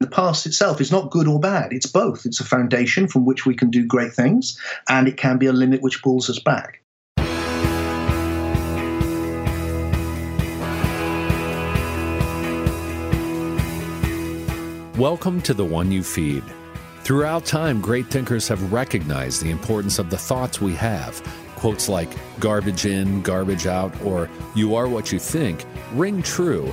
The past itself is not good or bad. It's both. It's a foundation from which we can do great things, and it can be a limit which pulls us back. Welcome to The One You Feed. Throughout time, great thinkers have recognized the importance of the thoughts we have. Quotes like garbage in, garbage out, or you are what you think ring true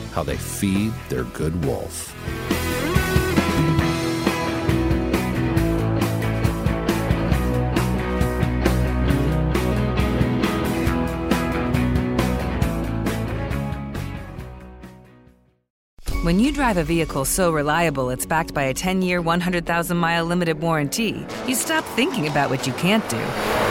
how they feed their good wolf. When you drive a vehicle so reliable it's backed by a 10 year, 100,000 mile limited warranty, you stop thinking about what you can't do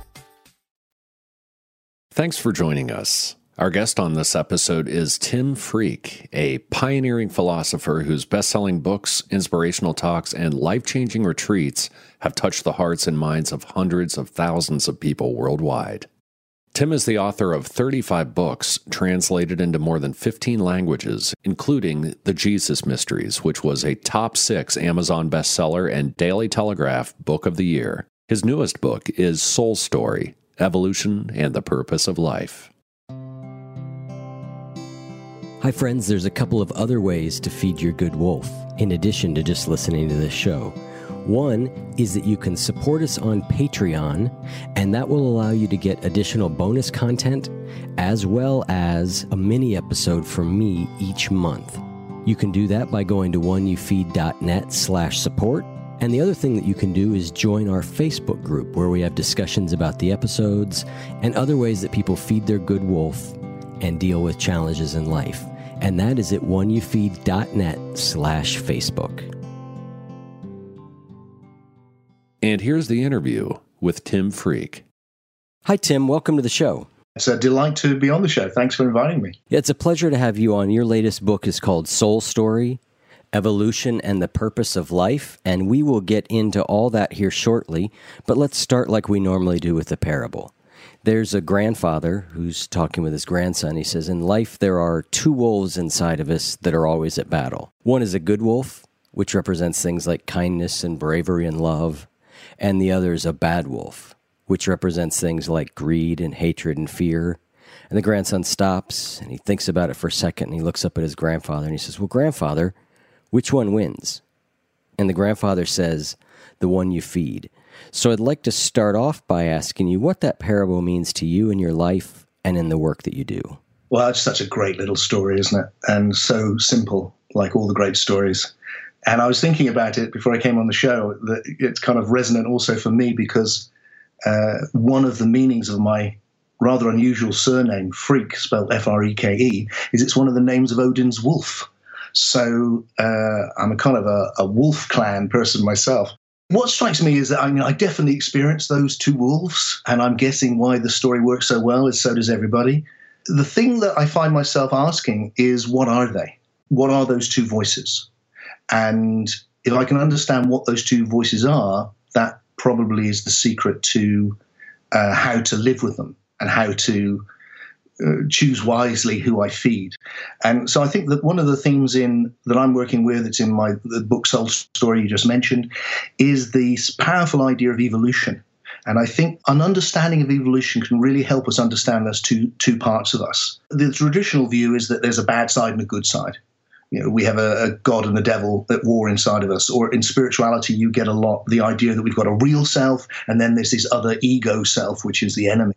Thanks for joining us. Our guest on this episode is Tim Freke, a pioneering philosopher whose best selling books, inspirational talks, and life changing retreats have touched the hearts and minds of hundreds of thousands of people worldwide. Tim is the author of 35 books translated into more than 15 languages, including The Jesus Mysteries, which was a top six Amazon bestseller and Daily Telegraph Book of the Year. His newest book is Soul Story evolution, and the purpose of life. Hi, friends. There's a couple of other ways to feed your good wolf, in addition to just listening to this show. One is that you can support us on Patreon, and that will allow you to get additional bonus content as well as a mini episode from me each month. You can do that by going to oneyoufeed.net slash support and the other thing that you can do is join our Facebook group where we have discussions about the episodes and other ways that people feed their good wolf and deal with challenges in life. And that is at oneyoufeed.net slash Facebook. And here's the interview with Tim Freke. Hi, Tim. Welcome to the show. It's a delight to be on the show. Thanks for inviting me. It's a pleasure to have you on. Your latest book is called Soul Story evolution and the purpose of life, and we will get into all that here shortly. But let's start like we normally do with a parable. There's a grandfather who's talking with his grandson. He says, In life, there are two wolves inside of us that are always at battle. One is a good wolf, which represents things like kindness and bravery and love, and the other is a bad wolf, which represents things like greed and hatred and fear. And the grandson stops and he thinks about it for a second and he looks up at his grandfather and he says, Well, grandfather, which one wins? And the grandfather says, The one you feed. So I'd like to start off by asking you what that parable means to you in your life and in the work that you do. Well, it's such a great little story, isn't it? And so simple, like all the great stories. And I was thinking about it before I came on the show that it's kind of resonant also for me because uh, one of the meanings of my rather unusual surname, Freke, spelled F R E K E, is it's one of the names of Odin's wolf. So uh, I'm a kind of a, a wolf clan person myself. What strikes me is that I mean I definitely experienced those two wolves, and I'm guessing why the story works so well is so does everybody. The thing that I find myself asking is what are they? What are those two voices? And if I can understand what those two voices are, that probably is the secret to uh, how to live with them and how to uh, choose wisely who I feed. And so I think that one of the themes in that I'm working with, it's in my the book Soul Story you just mentioned, is this powerful idea of evolution. And I think an understanding of evolution can really help us understand those two two parts of us. The traditional view is that there's a bad side and a good side. You know, we have a, a God and the devil at war inside of us. Or in spirituality, you get a lot the idea that we've got a real self, and then there's this other ego self, which is the enemy.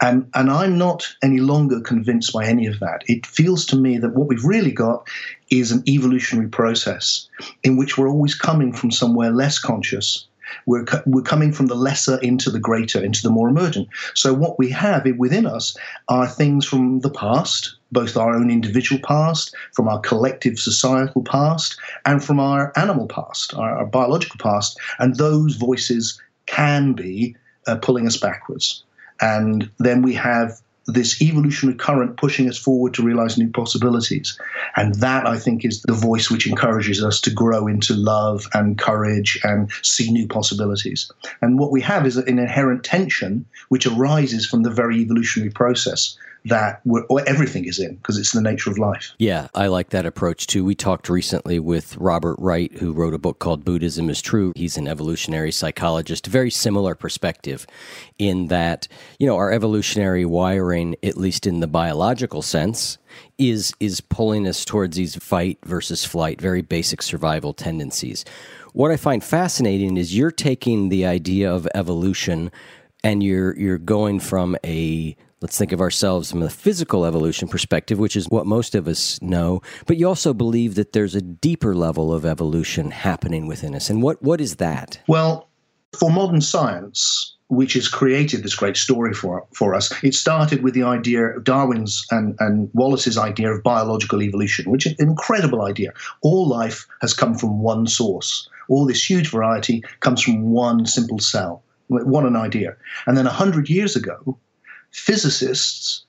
And, and I'm not any longer convinced by any of that. It feels to me that what we've really got is an evolutionary process in which we're always coming from somewhere less conscious. We're, we're coming from the lesser into the greater, into the more emergent. So, what we have within us are things from the past, both our own individual past, from our collective societal past, and from our animal past, our, our biological past. And those voices can be uh, pulling us backwards. And then we have this evolutionary current pushing us forward to realize new possibilities. And that, I think, is the voice which encourages us to grow into love and courage and see new possibilities. And what we have is an inherent tension which arises from the very evolutionary process that everything is in because it's the nature of life. Yeah, I like that approach too. We talked recently with Robert Wright, who wrote a book called Buddhism is True. He's an evolutionary psychologist, very similar perspective in that, you know, our evolutionary wiring, at least in the biological sense, is is pulling us towards these fight versus flight, very basic survival tendencies. What I find fascinating is you're taking the idea of evolution and you're you're going from a let's think of ourselves from the physical evolution perspective, which is what most of us know. But you also believe that there's a deeper level of evolution happening within us. And what, what is that? Well, for modern science, which has created this great story for, for us, it started with the idea of Darwin's and, and Wallace's idea of biological evolution, which is an incredible idea. All life has come from one source. All this huge variety comes from one simple cell. What an idea. And then 100 years ago, physicists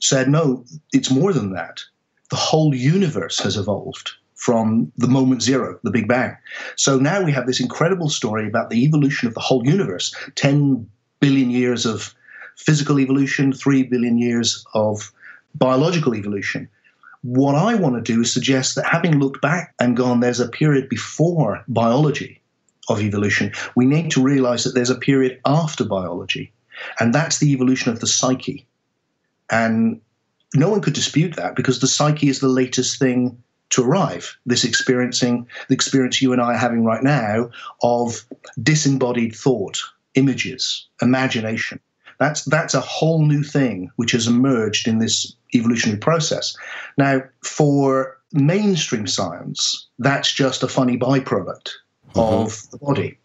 said, no, it's more than that. The whole universe has evolved from the moment zero, the Big Bang. So now we have this incredible story about the evolution of the whole universe 10 billion years of physical evolution, 3 billion years of biological evolution. What I want to do is suggest that having looked back and gone, there's a period before biology of evolution, we need to realize that there's a period after biology and that's the evolution of the psyche. And no one could dispute that because the psyche is the latest thing to arrive. This experiencing, the experience you and I are having right now of disembodied thought, images, imagination. That's that's a whole new thing which has emerged in this evolutionary process. Now, for mainstream science, that's just a funny byproduct mm-hmm. of the body.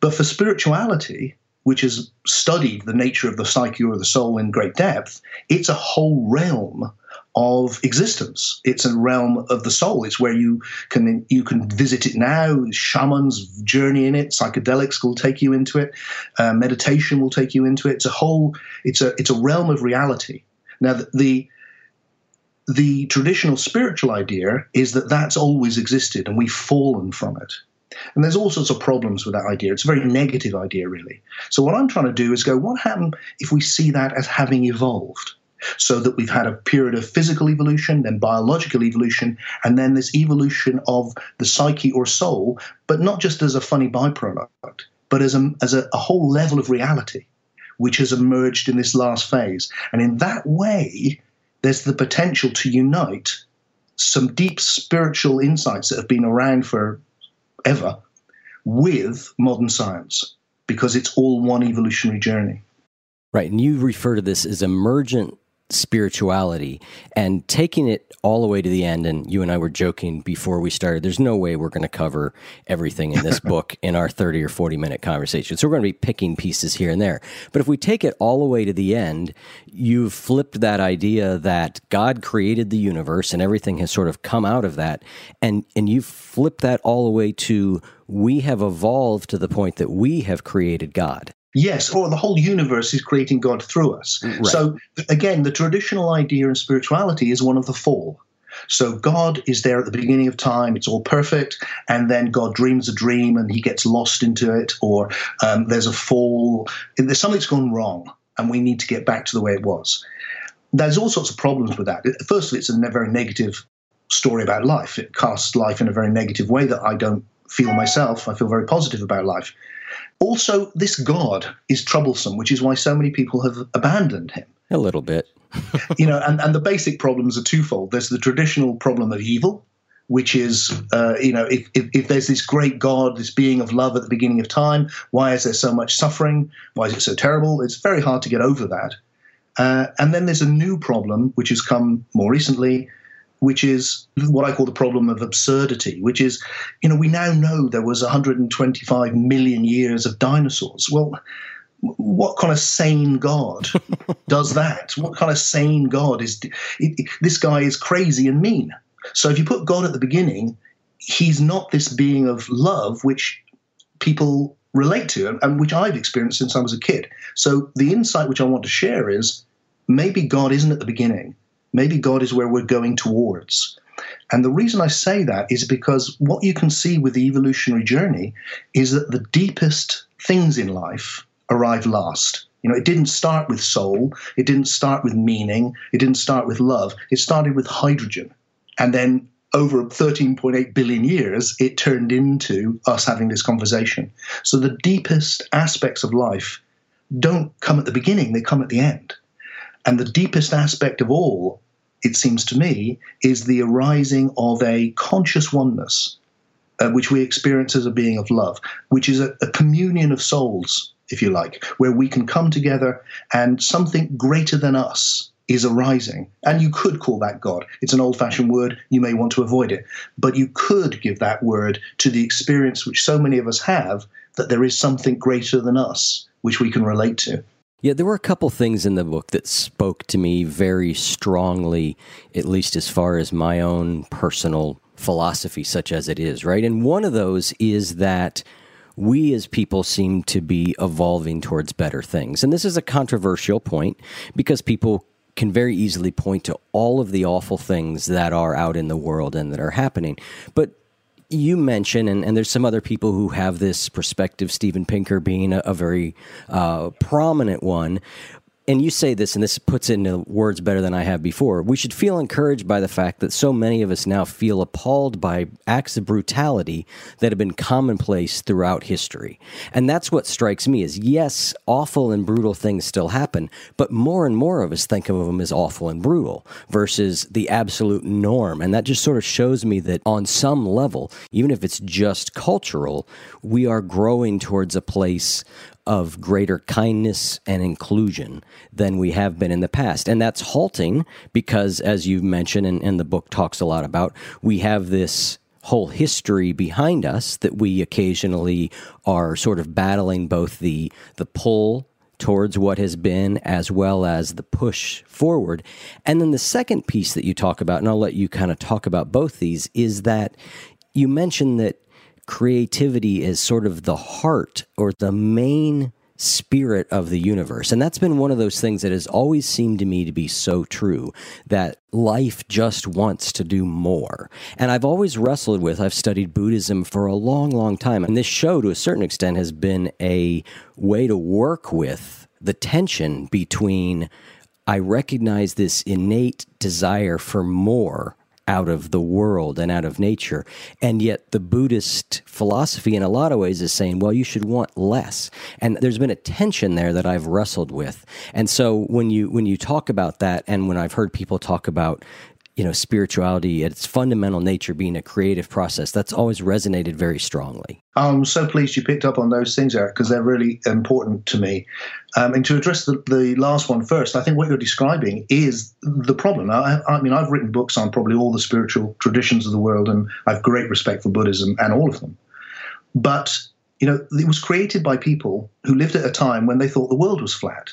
But for spirituality, which has studied the nature of the psyche or the soul in great depth, it's a whole realm of existence. It's a realm of the soul. It's where you can you can visit it now. Shamans journey in it. Psychedelics will take you into it. Uh, meditation will take you into it. It's a whole. It's a it's a realm of reality. Now the, the the traditional spiritual idea is that that's always existed and we've fallen from it. And there's all sorts of problems with that idea. It's a very negative idea, really. So, what I'm trying to do is go, what happened if we see that as having evolved? So that we've had a period of physical evolution, then biological evolution, and then this evolution of the psyche or soul, but not just as a funny byproduct, but as a, as a, a whole level of reality, which has emerged in this last phase. And in that way, there's the potential to unite some deep spiritual insights that have been around for ever with modern science because it's all one evolutionary journey. Right. And you refer to this as emergent spirituality and taking it all the way to the end. And you and I were joking before we started, there's no way we're going to cover everything in this book in our 30 or 40 minute conversation. So we're going to be picking pieces here and there. But if we take it all the way to the end, you've flipped that idea that God created the universe and everything has sort of come out of that. And, and you've flipped that all the way to we have evolved to the point that we have created God. Yes, or the whole universe is creating God through us. Right. So, again, the traditional idea in spirituality is one of the fall. So, God is there at the beginning of time, it's all perfect, and then God dreams a dream and he gets lost into it, or um, there's a fall, there's something's gone wrong, and we need to get back to the way it was. there's all sorts of problems with that. Firstly, it's a very negative story about life. It casts life in a very negative way that I don't feel myself. I feel very positive about life. Also, this God is troublesome, which is why so many people have abandoned him. A little bit. you know, and, and the basic problems are twofold. There's the traditional problem of evil, which is, uh, you know, if, if, if, there's this great God, this being of love at the beginning of time, why is there so much suffering? Why is it so terrible? It's very hard to get over that. Uh, and then there's a new problem, which has come more recently, which is what I call the problem of absurdity, which is, you know, we now know there was 125 million years of dinosaurs. Well, what kind of sane God does that? What kind of sane God is it, it, this guy is crazy and mean? So if you put God at the beginning, he's not this being of love which people relate to and which I've experienced since I was a kid. So the insight which I want to share is maybe God isn't at the beginning. Maybe God is where we're going towards. And the reason I say that is because what you can see with the evolutionary journey is that the deepest things in life arrive last. You know, it didn't start with soul, it didn't start with meaning, it didn't start with love. It started with hydrogen. And then over 13.8 billion years, it turned into us having this conversation. So the deepest aspects of life don't come at the beginning, they come at the end. And the deepest aspect of all, it seems to me, is the arising of a conscious oneness, uh, which we experience as a being of love, which is a, a communion of souls, if you like, where we can come together and something greater than us is arising. And you could call that God. It's an old fashioned word. You may want to avoid it. But you could give that word to the experience which so many of us have that there is something greater than us which we can relate to. Yeah, there were a couple things in the book that spoke to me very strongly, at least as far as my own personal philosophy, such as it is, right? And one of those is that we as people seem to be evolving towards better things. And this is a controversial point because people can very easily point to all of the awful things that are out in the world and that are happening. But you mention, and, and there's some other people who have this perspective, Steven Pinker being a, a very uh, prominent one and you say this, and this puts it into words better than I have before. We should feel encouraged by the fact that so many of us now feel appalled by acts of brutality that have been commonplace throughout history. And that's what strikes me is yes, awful and brutal things still happen, but more and more of us think of them as awful and brutal versus the absolute norm. And that just sort of shows me that on some level, even if it's just cultural, we are growing towards a place of greater kindness and inclusion than we have been in the past. And that's halting because, as you've mentioned, and, and the book talks a lot about, we have this whole history behind us that we occasionally are sort of battling both the the pull towards what has been as well as the push forward. And then the second piece that you talk about, and I'll let you kind of talk about both these, is that you mentioned that creativity is sort of the heart or the main spirit of the universe. And that's been one of those things that has always seemed to me to be so true that life just wants to do more. And I've always wrestled with, I've studied Buddhism for a long, long time. And this show, to a certain extent, has been a way to work with the tension between I recognize this innate desire for more out of the world and out of nature. And yet, the Buddhist philosophy, in a lot of ways, is saying, well, you should want less. And there's been a tension there that I've wrestled with. And so, when you when you talk about that, and when I've heard people talk about you know spirituality at its fundamental nature being a creative process that's always resonated very strongly. I'm so pleased you picked up on those things eric because they're really important to me. Um, and to address the, the last one first i think what you're describing is the problem. I, I mean i've written books on probably all the spiritual traditions of the world and i have great respect for buddhism and all of them. But you know it was created by people who lived at a time when they thought the world was flat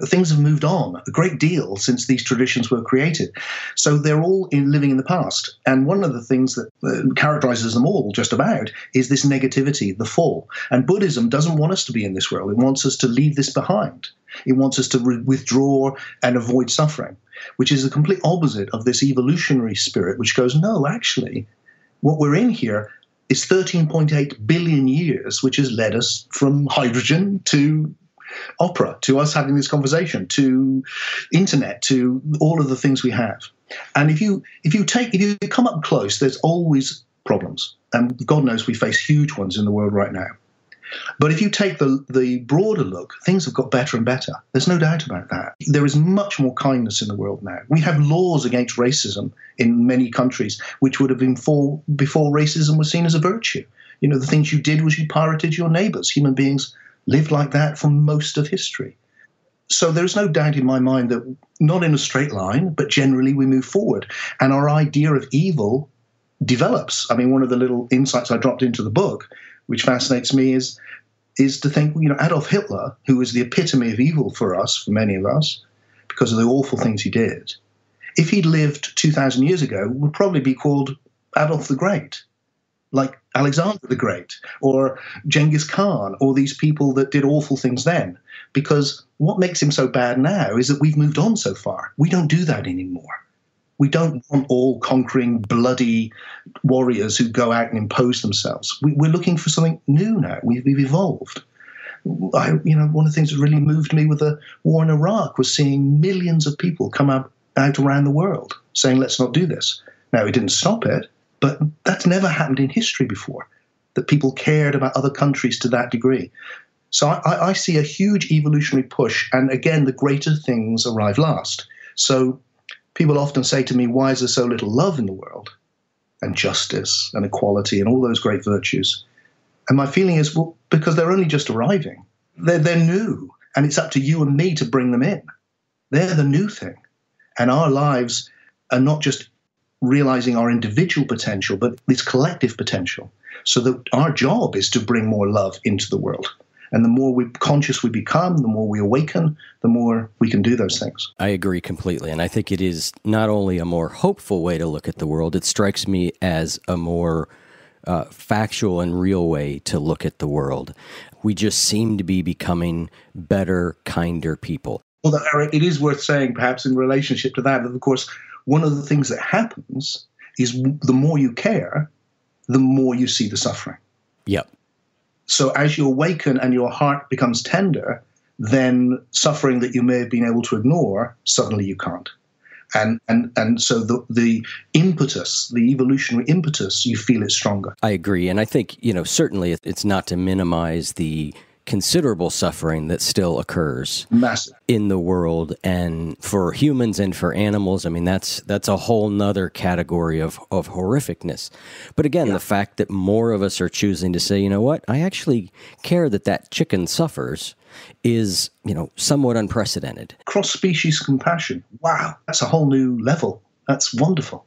things have moved on a great deal since these traditions were created. So they're all in living in the past. And one of the things that uh, characterizes them all just about is this negativity, the fall. And Buddhism doesn't want us to be in this world. It wants us to leave this behind. It wants us to re- withdraw and avoid suffering, which is the complete opposite of this evolutionary spirit, which goes, no, actually, what we're in here is 13.8 billion years, which has led us from hydrogen to opera, to us having this conversation, to internet, to all of the things we have. And if you if you take if you come up close, there's always problems, and God knows we face huge ones in the world right now. But if you take the, the broader look, things have got better and better. There's no doubt about that. There is much more kindness in the world now. We have laws against racism in many countries, which would have been for, before racism was seen as a virtue. You know, the things you did was you pirated your neighbors. Human beings lived like that for most of history. So there's no doubt in my mind that not in a straight line, but generally we move forward. And our idea of evil develops. I mean, one of the little insights I dropped into the book which fascinates me is is to think, you know, Adolf Hitler, who was the epitome of evil for us, for many of us, because of the awful things he did, if he'd lived 2,000 years ago, would probably be called Adolf the Great, like Alexander the Great, or Genghis Khan, or these people that did awful things then. Because what makes him so bad now is that we've moved on so far. We don't do that anymore. We don't want all conquering, bloody warriors who go out and impose themselves. We, are looking for something new now. We've, we've evolved. I, you know, one of the things that really moved me with the war in Iraq was seeing millions of people come out, out around the world saying, let's not do this. Now, it didn't stop it, but that's never happened in history before, that people cared about other countries to that degree. So I, I see a huge evolutionary push, and again, the greater things arrive last. So people often say to me, why is there so little love in the world? And justice and equality and all those great virtues. And my feeling is, well, because they're only just arriving. They're, they're new, and it's up to you and me to bring them in. They're the new thing. And our lives are not just realizing our individual potential, but this collective potential. So that our job is to bring more love into the world. And the more we conscious we become, the more we awaken, the more we can do those things. I agree completely. And I think it is not only a more hopeful way to look at the world, it strikes me as a more uh, factual and real way to look at the world. We just seem to be becoming better, kinder people. Well, Eric, it is worth saying, perhaps in relationship to that, that of course, one of the things that happens is the more you care, the more you see the suffering. Yep. So as you awaken and your heart becomes tender, then suffering that you may have been able to ignore, suddenly you can't. And, and and so the the impetus, the evolutionary impetus, you feel it stronger. I agree, and I think you know certainly it's not to minimize the considerable suffering that still occurs Massive. in the world and for humans and for animals. I mean that's that's a whole nother category of of horrificness. But again yeah. the fact that more of us are choosing to say you know what? I actually care that that chicken suffers is you know somewhat unprecedented. Cross species compassion. Wow. That's a whole new level. That's wonderful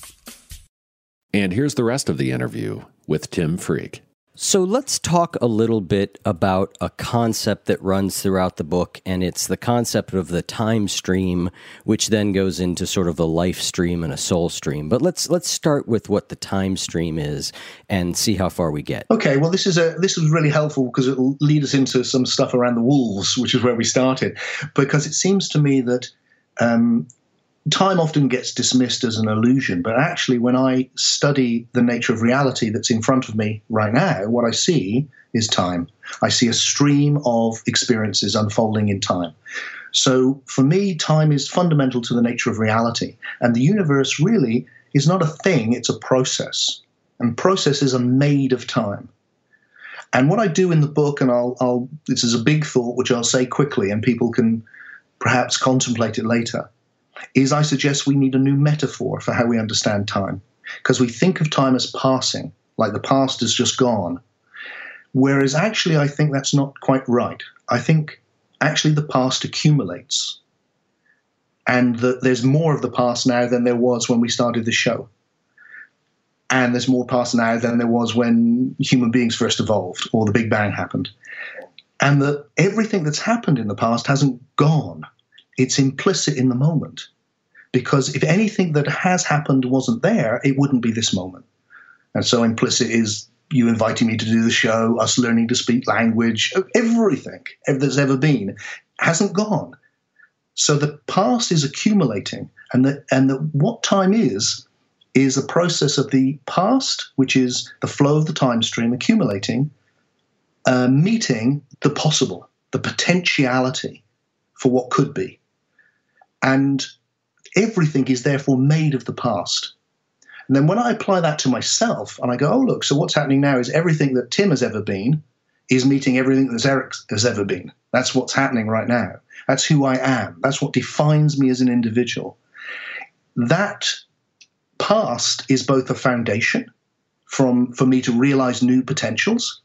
And here's the rest of the interview with Tim Freke. So let's talk a little bit about a concept that runs throughout the book, and it's the concept of the time stream, which then goes into sort of a life stream and a soul stream. But let's let's start with what the time stream is and see how far we get. Okay, well this is a this is really helpful because it'll lead us into some stuff around the wolves, which is where we started, because it seems to me that um, time often gets dismissed as an illusion, but actually, when I study the nature of reality that's in front of me right now, what I see is time. I see a stream of experiences unfolding in time. So, for me, time is fundamental to the nature of reality. And the universe really is not a thing, it's a process. And processes are made of time. And what I do in the book, and I'll, I'll this is a big thought which I'll say quickly, and people can perhaps contemplate it later is I suggest we need a new metaphor for how we understand time. Because we think of time as passing, like the past is just gone. Whereas actually, I think that's not quite right. I think actually the past accumulates. And that there's more of the past now than there was when we started the show. And there's more past now than there was when human beings first evolved or the Big Bang happened. And that everything that's happened in the past hasn't gone it's implicit in the moment. Because if anything that has happened wasn't there, it wouldn't be this moment. And so implicit is you inviting me to do the show, us learning to speak language, everything that's ever been hasn't gone. So the past is accumulating, and that and that what time is is a process of the past, which is the flow of the time stream accumulating, uh, meeting the possible, the potentiality for what could be. And everything is therefore made of the past. And then when I apply that to myself and I go, oh, look, so what's happening now is everything that Tim has ever been is meeting everything that Eric has ever been. That's what's happening right now. That's who I am. That's what defines me as an individual. That past is both a foundation from for me to realize new potentials.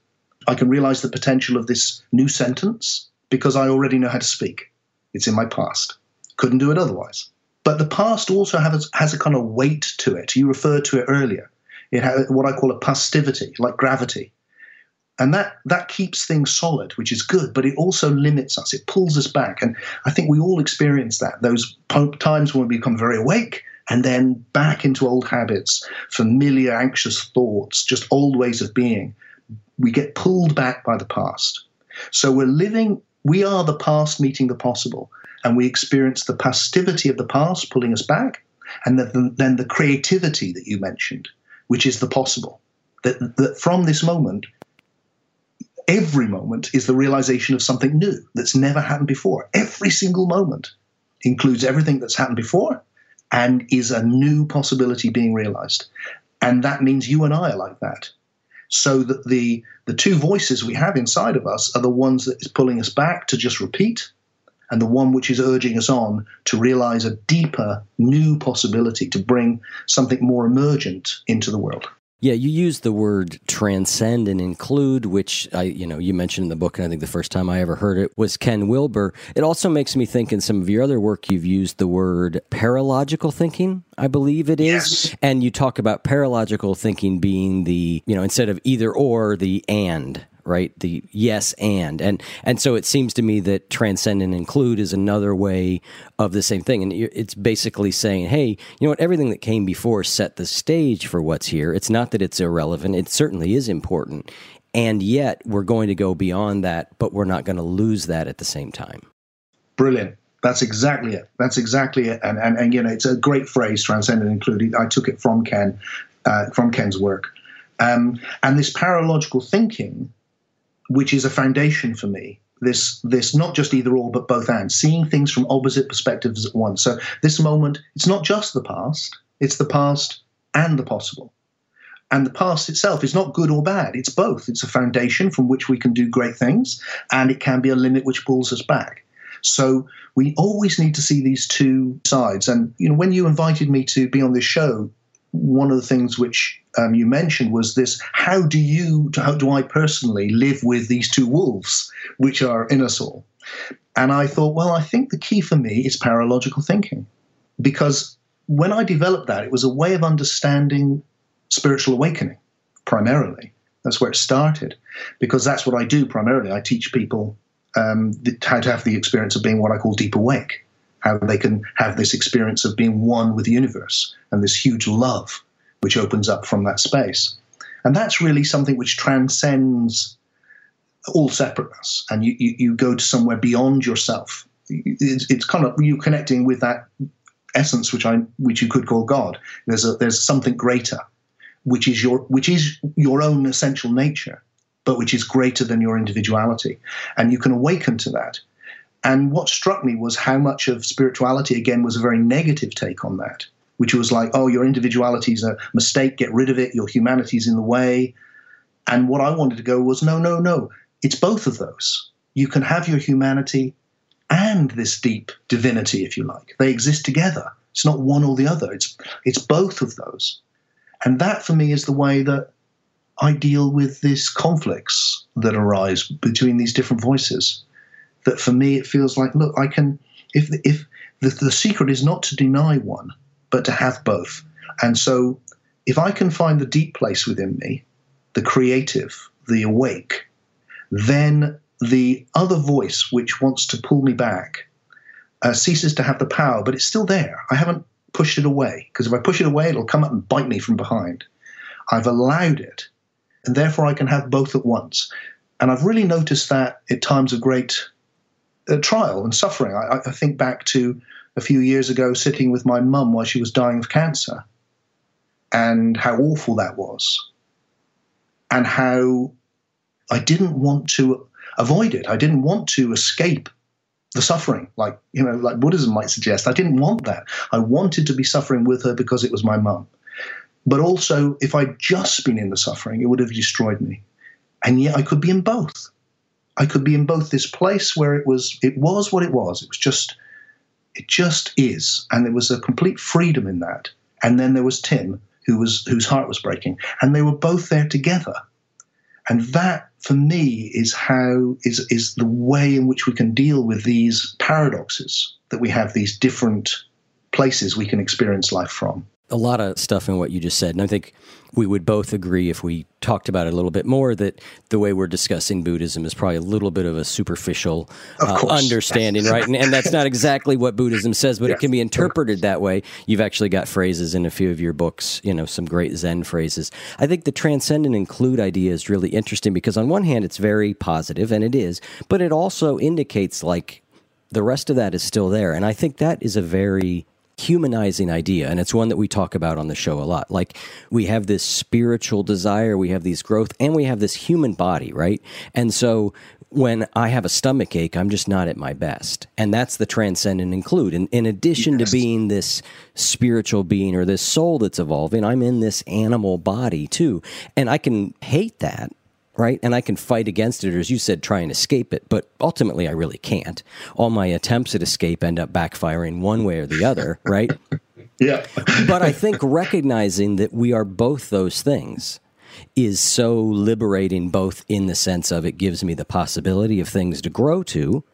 I can realize the potential of this new sentence because I already know how to speak. It's in my past. Couldn't do it otherwise. But the past also has, has a kind of weight to it. You referred to it earlier. It has what I call a pastivity, like gravity. And that, that keeps things solid, which is good, but it also limits us. It pulls us back. And I think we all experience that. Those times when we become very awake and then back into old habits, familiar, anxious thoughts, just old ways of being. We get pulled back by the past. So we're living, we are the past meeting the possible and we experience the pastivity of the past pulling us back, and then, then the creativity that you mentioned, which is the possible. That, that from this moment, every moment is the realization of something new that's never happened before. Every single moment includes everything that's happened before and is a new possibility being realized. And that means you and I are like that. So that the the two voices we have inside of us are the ones that is pulling us back to just repeat and the one which is urging us on to realize a deeper, new possibility to bring something more emergent into the world. Yeah, you use the word transcend and include, which I, you know, you mentioned in the book, and I think the first time I ever heard it was Ken Wilber. It also makes me think in some of your other work, you've used the word paralogical thinking, I believe it is. Yes. And you talk about paralogical thinking being the, you know, instead of either or, the and, right? The yes and and and so it seems to me that transcend and include is another way of the same thing, and it's basically saying, hey, you know what? Everything that came before set the stage for what's here. It's not that it's irrelevant; it certainly is important, and yet we're going to go beyond that, but we're not going to lose that at the same time. Brilliant. That's exactly it. That's exactly it. And, and, and you know, it's a great phrase, transcend and include. I took it from Ken, uh, from Ken's work. Um, and this paralogical thinking which is a foundation for me. This, this not just either or, but both and, seeing things from opposite perspectives at once. So this moment, it's not just the past; it's the past and the possible. And the past itself is not good or bad; it's both. It's a foundation from which we can do great things, and it can be a limit which pulls us back. So we always need to see these two sides. And you know, when you invited me to be on this show, one of the things which um, you mentioned was this: how do you, how do I personally live with these two wolves, which are in us all? And I thought, well, I think the key for me is paralogical thinking, because when I developed that, it was a way of understanding spiritual awakening primarily. That's where it started, because that's what I do primarily. I teach people um, how to have the experience of being what I call deep awake, how they can have this experience of being one with the universe and this huge love which opens up from that space. And that's really something which transcends all separateness, and you, you, you go to somewhere beyond yourself. It's, it's kind of you connecting with that essence which I which you could call God. There's a there's something greater which is your which is your own essential nature, but which is greater than your individuality, and you can awaken to that. And what struck me was how much of spirituality again was a very negative take on that, which was like, oh, your individuality is a mistake, get rid of it, your humanity is in the way. And what I wanted to go was, no, no, no, it's both of those. You can have your humanity and this deep divinity, if you like. They exist together. It's not one or the other. It's it's both of those. And that for me is the way that I deal with these conflicts that arise between these different voices. That for me, it feels like, look, I can, if, if the, the secret is not to deny one, but to have both. And so if I can find the deep place within me, the creative, the awake, then the other voice which wants to pull me back uh, ceases to have the power, but it's still there. I haven't pushed it away because if I push it away, it'll come up and bite me from behind. I've allowed it, and therefore I can have both at once. And I've really noticed that at times of great uh, trial and suffering. I, I think back to a few years ago sitting with my mum while she was dying of cancer and how awful that was, and how I didn't want to avoid it. I didn't want to escape the suffering, like you know, like Buddhism might suggest. I didn't want that. I wanted to be suffering with her because it was my mum. But also, if I'd just been in the suffering, it would have destroyed me. And yet, I could be in both. I could be in both this place where it was, it was what it was. It was just, it just is, and there was a complete freedom in that. And then there was Tim, who was whose heart was breaking, and they were both there together. And that, for me, is how is is the way in which we can deal with these paradoxes that we have these different places we can experience life from a lot of stuff in what you just said. And I think we would both agree if we talked about it a little bit more that the way we're discussing Buddhism is probably a little bit of a superficial uh, understanding, right? And, and, that's not exactly what Buddhism says, but it can be interpreted that way. You've actually got phrases in a few of your books, you know, some great Zen phrases. I think the transcend and include idea is really interesting because, on one hand, it's very positive, and it is, but it also indicates like the rest of that is still there. And I think that is a very humanizing idea and it's one that we talk about on the show a lot like we have this spiritual desire we have these growth and we have this human body right and so when I have a stomach ache, I'm just not at my best. And that's the transcend and include. And in addition yes. to being this spiritual being or this soul that's evolving, I'm in this animal body too. And I can hate that right? And I can fight against it, or as you said, try and escape it. But ultimately, I really can't. All my attempts at escape end up backfiring one way or the other, right? yeah. but I think recognizing that we are both those things is so liberating, both in the sense of it gives me the possibility of things to grow to,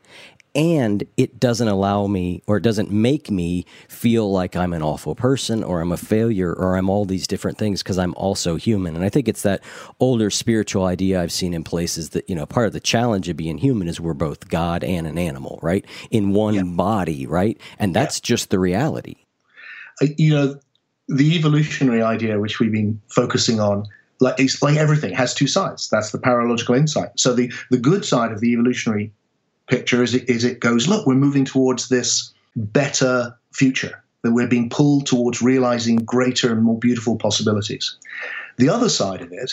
and it doesn't allow me or it doesn't make me feel like I'm an awful person or I'm a failure or I'm all these different things because I'm also human. And I think it's that older spiritual idea I've seen in places that, you know, part of the challenge of being human is we're both God and an animal, right? In one yeah. body, right? And that's yeah. just the reality. Uh, you know, the evolutionary idea, which we've been focusing on, like it's like everything has two sides. That's the paralogical insight. So the, the good side of the evolutionary picture is it, is it goes, look, we're moving towards this better future, that we're being pulled towards realizing greater and more beautiful possibilities. The other side of it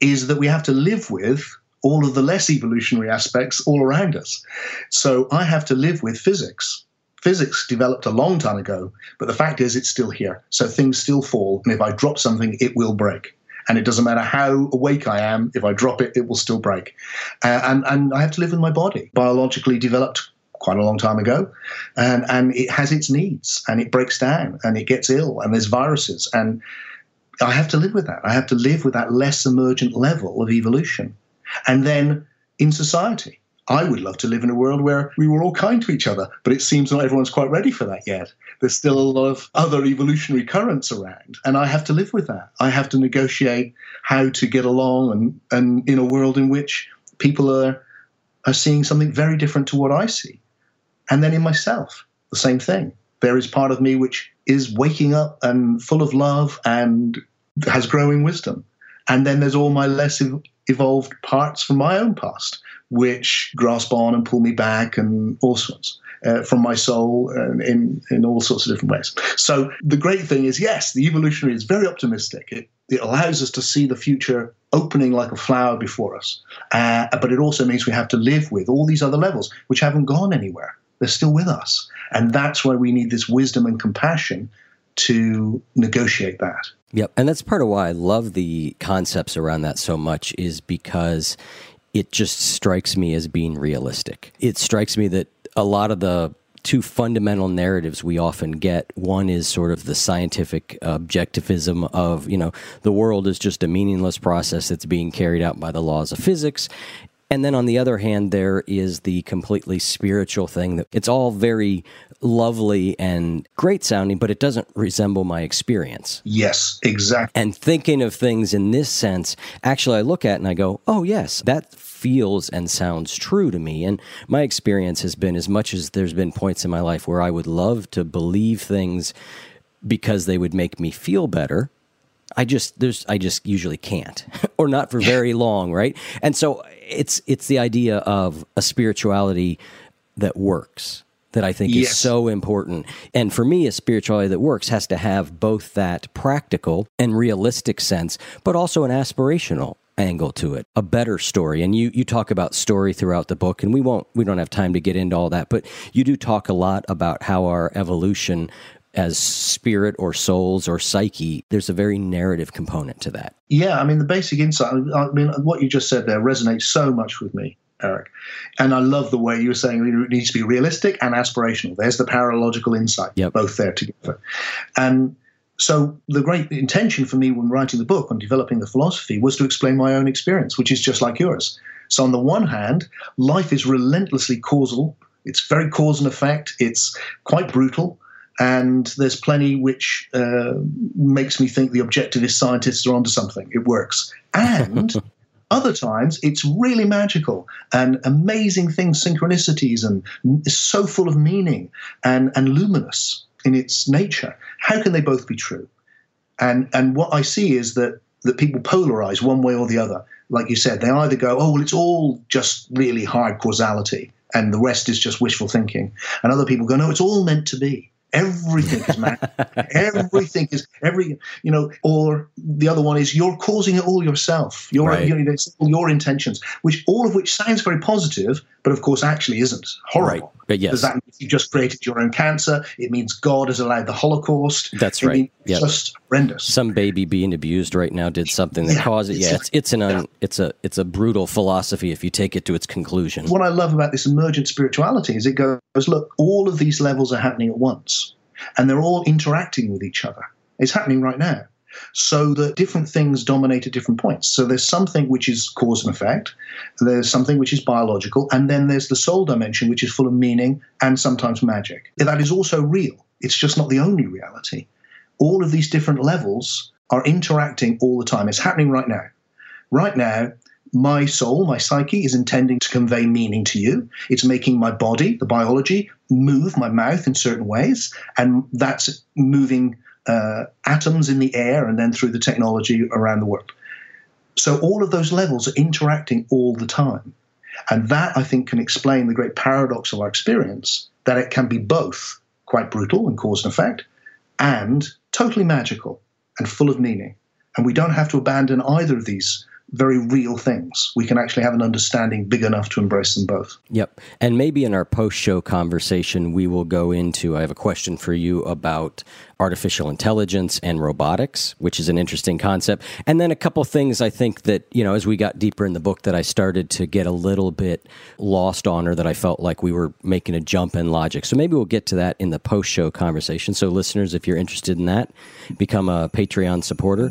is that we have to live with all of the less evolutionary aspects all around us. So I have to live with physics. Physics developed a long time ago, but the fact is it's still here. So things still fall, and if I drop something, it will break and it doesn't matter how awake I am. If I drop it, it will still break, uh, and and I have to live with my body. Biologically developed quite a long time ago, and and it has its needs, and it breaks down, and it gets ill, and there's viruses, and I have to live with that. I have to live with that less emergent level of evolution, and then in society. I would love to live in a world where we were all kind to each other, but it seems not everyone's quite ready for that yet. There's still a lot of other evolutionary currents around, and I have to live with that. I have to negotiate how to get along and, and in a world in which people are are seeing something very different to what I see. And then in myself, the same thing. There is part of me which is waking up and full of love and has growing wisdom. And then there's all my less ev- evolved parts from my own past, which grasp on and pull me back and all sorts. Uh, from my soul uh, in in all sorts of different ways. So the great thing is, yes, the evolutionary is very optimistic. It it allows us to see the future opening like a flower before us. Uh, but it also means we have to live with all these other levels which haven't gone anywhere. They're still with us. And that's why we need this wisdom and compassion to negotiate that. Yep. And that's part of why I love the concepts around that so much, is because it just strikes me as being realistic. It strikes me that a lot of the two fundamental narratives we often get. One is sort of the scientific objectivism of, you know, the world is just a meaningless process that's being carried out by the laws of physics. And then on the other hand, there is the completely spiritual thing that it's all very lovely and great sounding, but it doesn't resemble my experience. Yes, exactly. And thinking of things in this sense, actually, I look at and I go, oh, yes, that feels and sounds true to me. And my experience has been as much as there's been points in my life where I would love to believe things because they would make me feel better. I just there's I just usually can't or not for very long, right? And so it's it's the idea of a spirituality that works that I think yes. is so important. And for me, a spirituality that works has to have both that practical and realistic sense, but also an aspirational angle to it, a better story. And you you talk about story throughout the book, and we won't we don't have time to get into all that, but you do talk a lot about how our evolution as spirit or souls or psyche, there's a very narrative component to that. Yeah, I mean the basic insight. I mean what you just said there resonates so much with me. Eric. And I love the way you were saying it needs to be realistic and aspirational. There's the paralogical insight, yep. both there together. And so the great intention for me when writing the book and developing the philosophy was to explain my own experience, which is just like yours. So on the one hand, life is relentlessly causal. It's very cause and effect. It's quite brutal. And there's plenty which uh, makes me think the objectivist scientists are onto something. It works. And other times it's really magical and amazing things, synchronicities, and it's so full of meaning and, and luminous in its nature. How can they both be true? And and what I see is that that people polarize one way or the other. Like you said, they either go, oh well, it's all just really hard causality, and the rest is just wishful thinking, and other people go, no, it's all meant to be. Everything is magic. Everything is every you know. Or the other one is you're causing it all yourself. Your right. you know, your intentions, which all of which sounds very positive, but of course actually isn't. Horrible. Right. But yes. Does that mean you just created your own cancer? It means God has allowed the Holocaust. That's it right. Yep. Just horrendous. Some baby being abused right now did something that yeah, caused it. Yeah, it's, it's an un, it's a it's a brutal philosophy if you take it to its conclusion. What I love about this emergent spirituality is it goes, look, all of these levels are happening at once, and they're all interacting with each other. It's happening right now so that different things dominate at different points. So there's something which is cause and effect, there's something which is biological, and then there's the soul dimension, which is full of meaning and sometimes magic. That is also real. It's just not the only reality. All of these different levels are interacting all the time. It's happening right now. Right now, my soul, my psyche, is intending to convey meaning to you. It's making my body, the biology, move my mouth in certain ways, and that's moving uh, atoms in the air and then through the technology around the world. So all of those levels are interacting all the time. And that, I think, can explain the great paradox of our experience that it can be both quite brutal and cause and effect and totally magical and full of meaning. And we don't have to abandon either of these very real things. We can actually have an understanding big enough to embrace them both. Yep. And maybe in our post show conversation, we will go into. I have a question for you about artificial intelligence and robotics, which is an interesting concept. And then a couple things I think that, you know, as we got deeper in the book, that I started to get a little bit lost on or that I felt like we were making a jump in logic. So maybe we'll get to that in the post show conversation. So, listeners, if you're interested in that, become a Patreon supporter.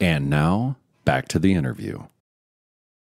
And now, back to the interview.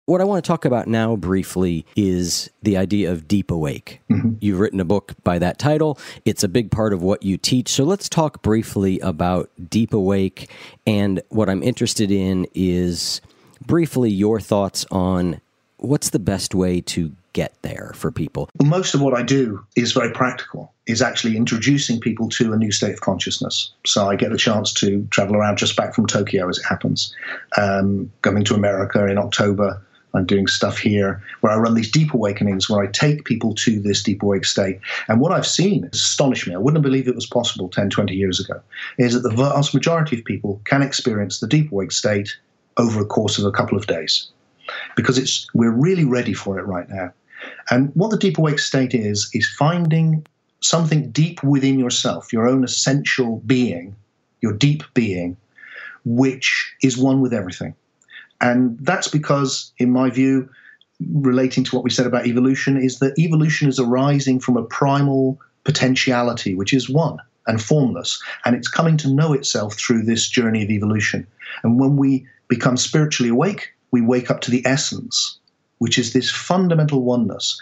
What I want to talk about now briefly is the idea of deep awake. Mm-hmm. You've written a book by that title. It's a big part of what you teach. So let's talk briefly about deep awake. And what I'm interested in is briefly your thoughts on what's the best way to get there for people? Most of what I do is very practical, is actually introducing people to a new state of consciousness. So I get the chance to travel around just back from Tokyo as it happens, um, coming to America in October I'm doing stuff here where I run these deep awakenings where I take people to this deep awake state. And what I've seen astonished me. I wouldn't believe it was possible 10, 20 years ago, is that the vast majority of people can experience the deep awake state over a course of a couple of days because it's we're really ready for it right now. And what the deep awake state is, is finding something deep within yourself, your own essential being, your deep being, which is one with everything. And that's because, in my view, relating to what we said about evolution, is that evolution is arising from a primal potentiality, which is one and formless. And it's coming to know itself through this journey of evolution. And when we become spiritually awake, we wake up to the essence, which is this fundamental oneness.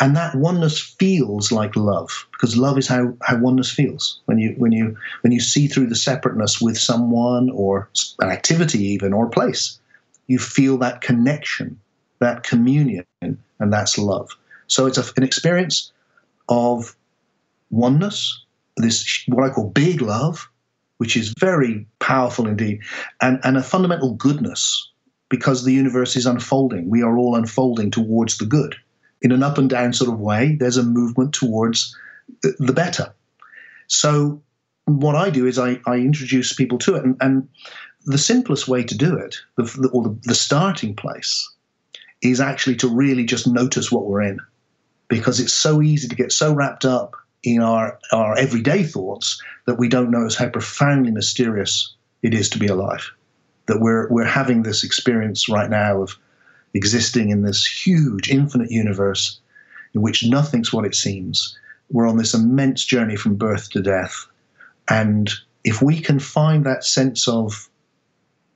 And that oneness feels like love, because love is how, how oneness feels. When you when you when you see through the separateness with someone or an activity even or a place, you feel that connection, that communion, and that's love. So it's a, an experience of oneness, this what I call big love, which is very powerful indeed, and, and a fundamental goodness because the universe is unfolding. We are all unfolding towards the good. In an up and down sort of way, there's a movement towards the better. So what I do is I, I introduce people to it. And, and the simplest way to do it, the, the, or the, the starting place, is actually to really just notice what we're in, because it's so easy to get so wrapped up in our, our everyday thoughts that we don't notice how profoundly mysterious it is to be alive. That we're we're having this experience right now of existing in this huge infinite universe in which nothing's what it seems. We're on this immense journey from birth to death. And if we can find that sense of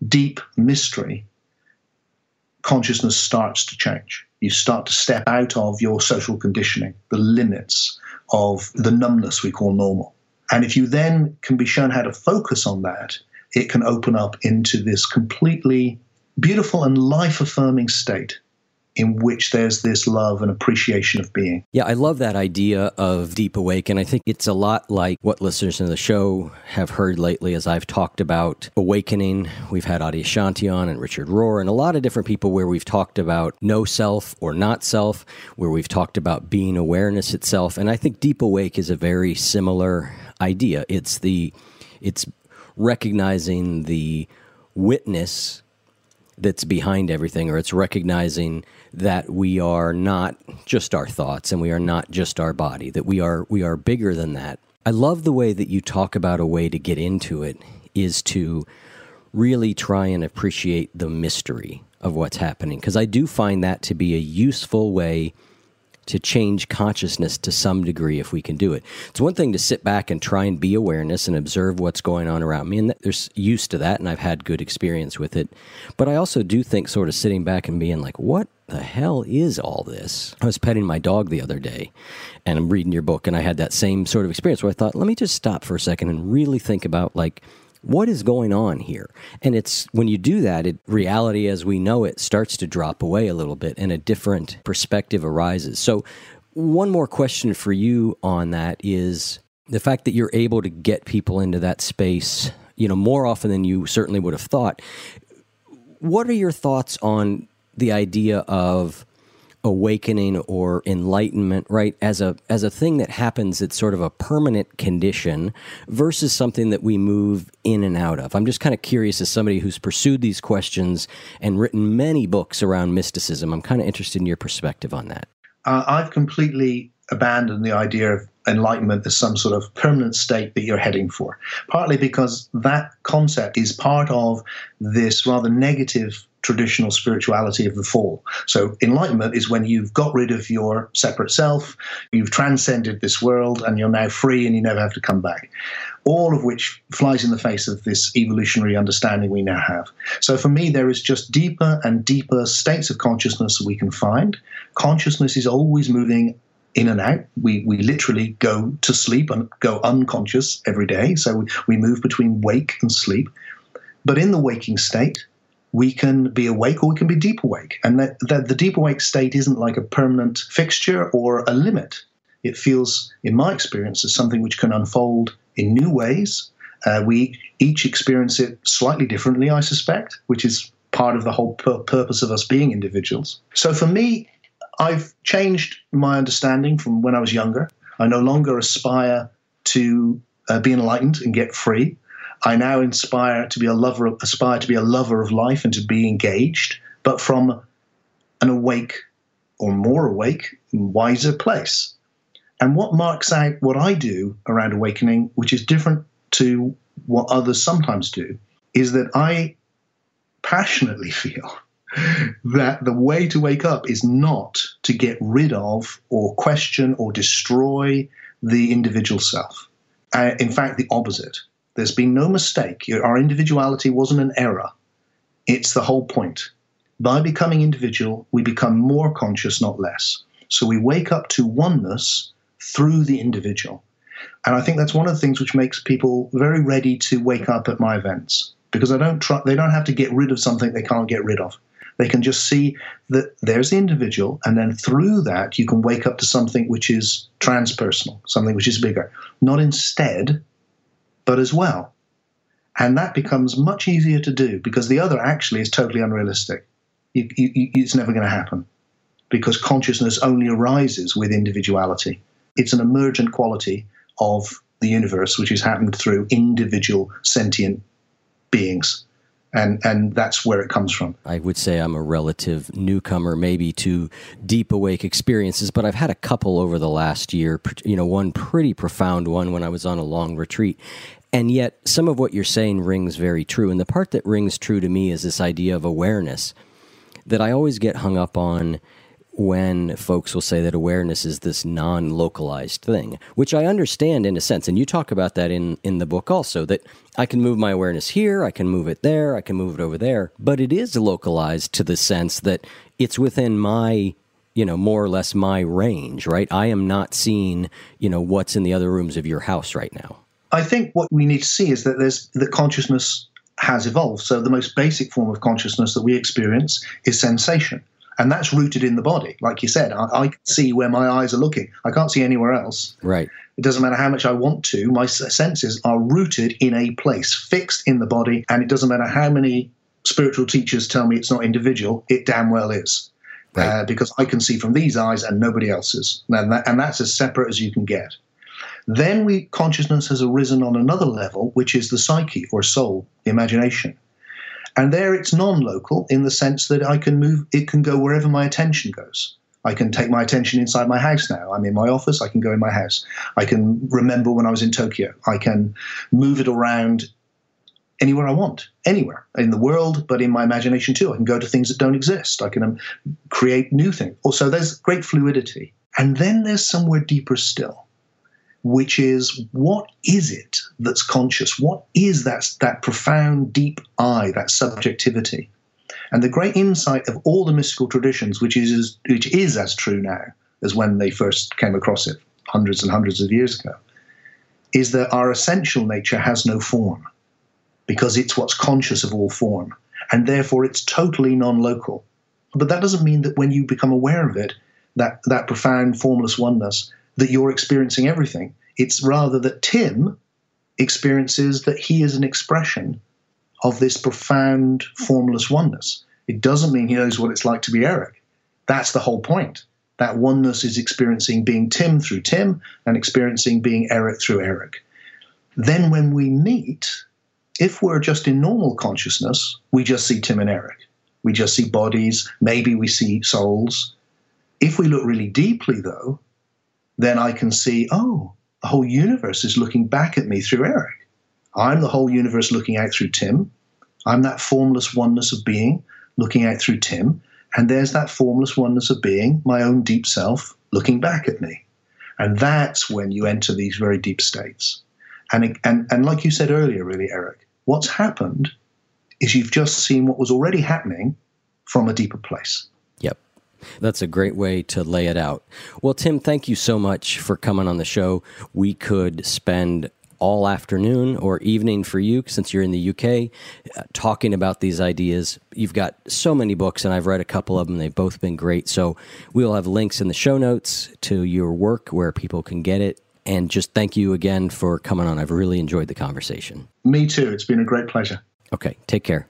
deep mystery, consciousness starts to change. You start to step out of your social conditioning, the limits of the numbness we call normal. And if you then can be shown how to focus on that, it can open up into this completely beautiful and life affirming state in which there's this love and appreciation of being. Yeah, I love that idea of deep awake. And I think it's a lot like what listeners in the show have heard lately as I've talked about awakening. We've had Adyashanti on and Richard Rohr and a lot of different people where we've talked about no self or not self, where we've talked about being awareness itself. And I think deep awake is a very similar idea. It's the it's recognizing the witness that's behind everything, or it's recognizing that we are not just our thoughts and we are not just our body, that we are we are bigger than that. I love the way that you talk about a way to get into it is to really try and appreciate the mystery of what's happening because I do find that to be a useful way to change consciousness to some degree if we can do it. It's one thing to sit back and try and be awareness and observe what's going on around me, and there's used to that, and I've had good experience with it. But I also do think sort of sitting back and being like, what the hell is all this? I was petting my dog the other day and I'm reading your book, and I had that same sort of experience where I thought, let me just stop for a second and really think about like, what is going on here? And it's when you do that, it, reality as we know it starts to drop away a little bit and a different perspective arises. So, one more question for you on that is the fact that you're able to get people into that space, you know, more often than you certainly would have thought. What are your thoughts on the idea of awakening or enlightenment right? As a as a thing that happens it's sort of a permanent condition versus something that we move in and out of. I'm just kind of curious as somebody who's pursued these questions and written many books around mysticism i'm kind of interested in your perspective on that. Uh, i've completely abandoned the idea of enlightenment as some sort of permanent state that you're heading for partly because that concept is part of this rather negative traditional spirituality of the fall. So, enlightenment is when you've got rid of your separate self, you've transcended this world, and you're now free and you never have to come back. All of which flies in the face of this evolutionary understanding we now have. So, for me, there is just deeper and deeper states of consciousness we can find. Consciousness is always moving in and out. We, we literally go to sleep and go unconscious every day. So, we, we move between wake and sleep. But in the waking state, we can be awake or we can be deep awake. And that, that the deep awake state isn't like a permanent fixture or a limit. It feels, in my experience, as something which can unfold in new ways. Uh, we each experience it slightly differently, I suspect, which is part of the whole pur- purpose of us being individuals. So for me, I've changed my understanding from when I was younger. I no longer aspire to uh, be enlightened and get free. I now inspire to be a lover, of, aspire to be a lover of life and to be engaged, but from an awake or more awake, wiser place. And what marks out what I do around awakening, which is different to what others sometimes do, is that I passionately feel that the way to wake up is not to get rid of or question or destroy the individual self. Uh, in fact, the opposite. There's been no mistake. Our individuality wasn't an error. It's the whole point. By becoming individual, we become more conscious, not less. So we wake up to oneness through the individual. And I think that's one of the things which makes people very ready to wake up at my events because I don't try, they don't have to get rid of something they can't get rid of. They can just see that there's the individual, and then through that, you can wake up to something which is transpersonal, something which is bigger. Not instead but as well. And that becomes much easier to do because the other actually is totally unrealistic. You, you, it's never going to happen because consciousness only arises with individuality. It's an emergent quality of the universe, which has happened through individual sentient beings and and that's where it comes from. I would say I'm a relative newcomer, maybe to deep awake experiences, but I've had a couple over the last year. You know, one pretty profound one when I was on a long retreat, And yet, some of what you're saying rings very true. And the part that rings true to me is this idea of awareness that I always get hung up on when folks will say that awareness is this non localized thing, which I understand in a sense. And you talk about that in, in the book also that I can move my awareness here, I can move it there, I can move it over there. But it is localized to the sense that it's within my you know more or less my range right i am not seeing you know what's in the other rooms of your house right now i think what we need to see is that there's that consciousness has evolved so the most basic form of consciousness that we experience is sensation and that's rooted in the body. Like you said, I, I see where my eyes are looking. I can't see anywhere else. Right. It doesn't matter how much I want to. My senses are rooted in a place, fixed in the body, and it doesn't matter how many spiritual teachers tell me it's not individual. It damn well is. Right. Uh, because I can see from these eyes and nobody else's, and, that, and that's as separate as you can get. Then we consciousness has arisen on another level, which is the psyche or soul, the imagination. And there it's non local in the sense that I can move, it can go wherever my attention goes. I can take my attention inside my house now. I'm in my office, I can go in my house. I can remember when I was in Tokyo. I can move it around anywhere I want, anywhere in the world, but in my imagination too. I can go to things that don't exist. I can um, create new things. Also, there's great fluidity. And then there's somewhere deeper still which is what is it that's conscious? What is that, that profound, deep I, that subjectivity? And the great insight of all the mystical traditions, which is, which is as true now as when they first came across it hundreds and hundreds of years ago, is that our essential nature has no form because it's what's conscious of all form. And therefore, it's totally non local. But that doesn't mean that when you become aware of it, that, that profound formless oneness, that you're experiencing everything. It's rather that Tim experiences that he is an expression of this profound formless oneness. It doesn't mean he knows what it's like to be Eric. That's the whole point. That oneness is experiencing being Tim through Tim and experiencing being Eric through Eric. Then when we meet, if we're just in normal consciousness, we just see Tim and Eric. We just see bodies, maybe we see souls. If we look really deeply, though, then I can see, oh, the whole universe is looking back at me through Eric. I'm the whole universe looking out through Tim. I'm that formless oneness of being looking out through Tim. And there's that formless oneness of being, my own deep self, looking back at me. And that's when you enter these very deep states. And, and, and like you said earlier, really, Eric, what's happened is you've just seen what was already happening from a deeper place. That's a great way to lay it out. Well, Tim, thank you so much for coming on the show. We could spend all afternoon or evening for you since you're in the UK uh, talking about these ideas. You've got so many books, and I've read a couple of them. They've both been great. So we'll have links in the show notes to your work where people can get it. And just thank you again for coming on. I've really enjoyed the conversation. Me too. It's been a great pleasure. Okay. Take care.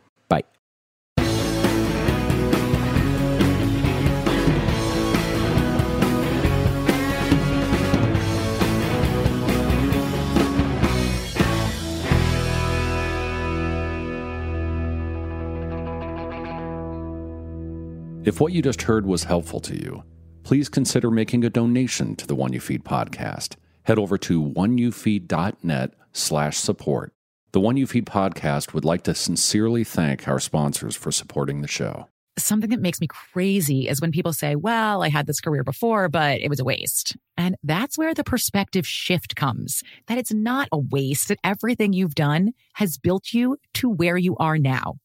If what you just heard was helpful to you, please consider making a donation to the One You Feed podcast. Head over to oneyoufeed.net slash support. The One You Feed podcast would like to sincerely thank our sponsors for supporting the show. Something that makes me crazy is when people say, well, I had this career before, but it was a waste. And that's where the perspective shift comes that it's not a waste, that everything you've done has built you to where you are now.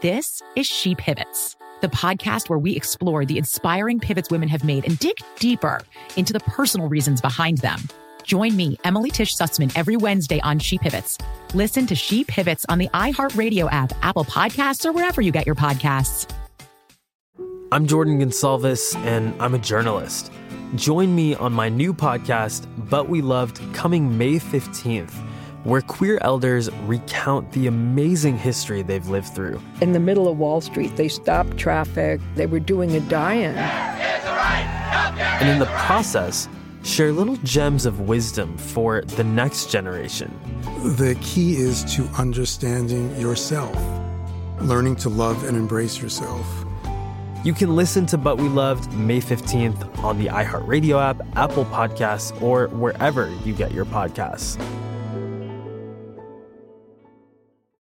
This is She Pivots the podcast where we explore the inspiring pivots women have made and dig deeper into the personal reasons behind them. Join me, Emily Tish Sussman, every Wednesday on She Pivots. Listen to She Pivots on the iHeartRadio app, Apple Podcasts, or wherever you get your podcasts. I'm Jordan Gonsalves, and I'm a journalist. Join me on my new podcast, But We Loved, coming May 15th where queer elders recount the amazing history they've lived through. In the middle of Wall Street, they stopped traffic, they were doing a die in. And in the process, share little gems of wisdom for the next generation. The key is to understanding yourself, learning to love and embrace yourself. You can listen to But We Loved May 15th on the iHeartRadio app, Apple Podcasts, or wherever you get your podcasts.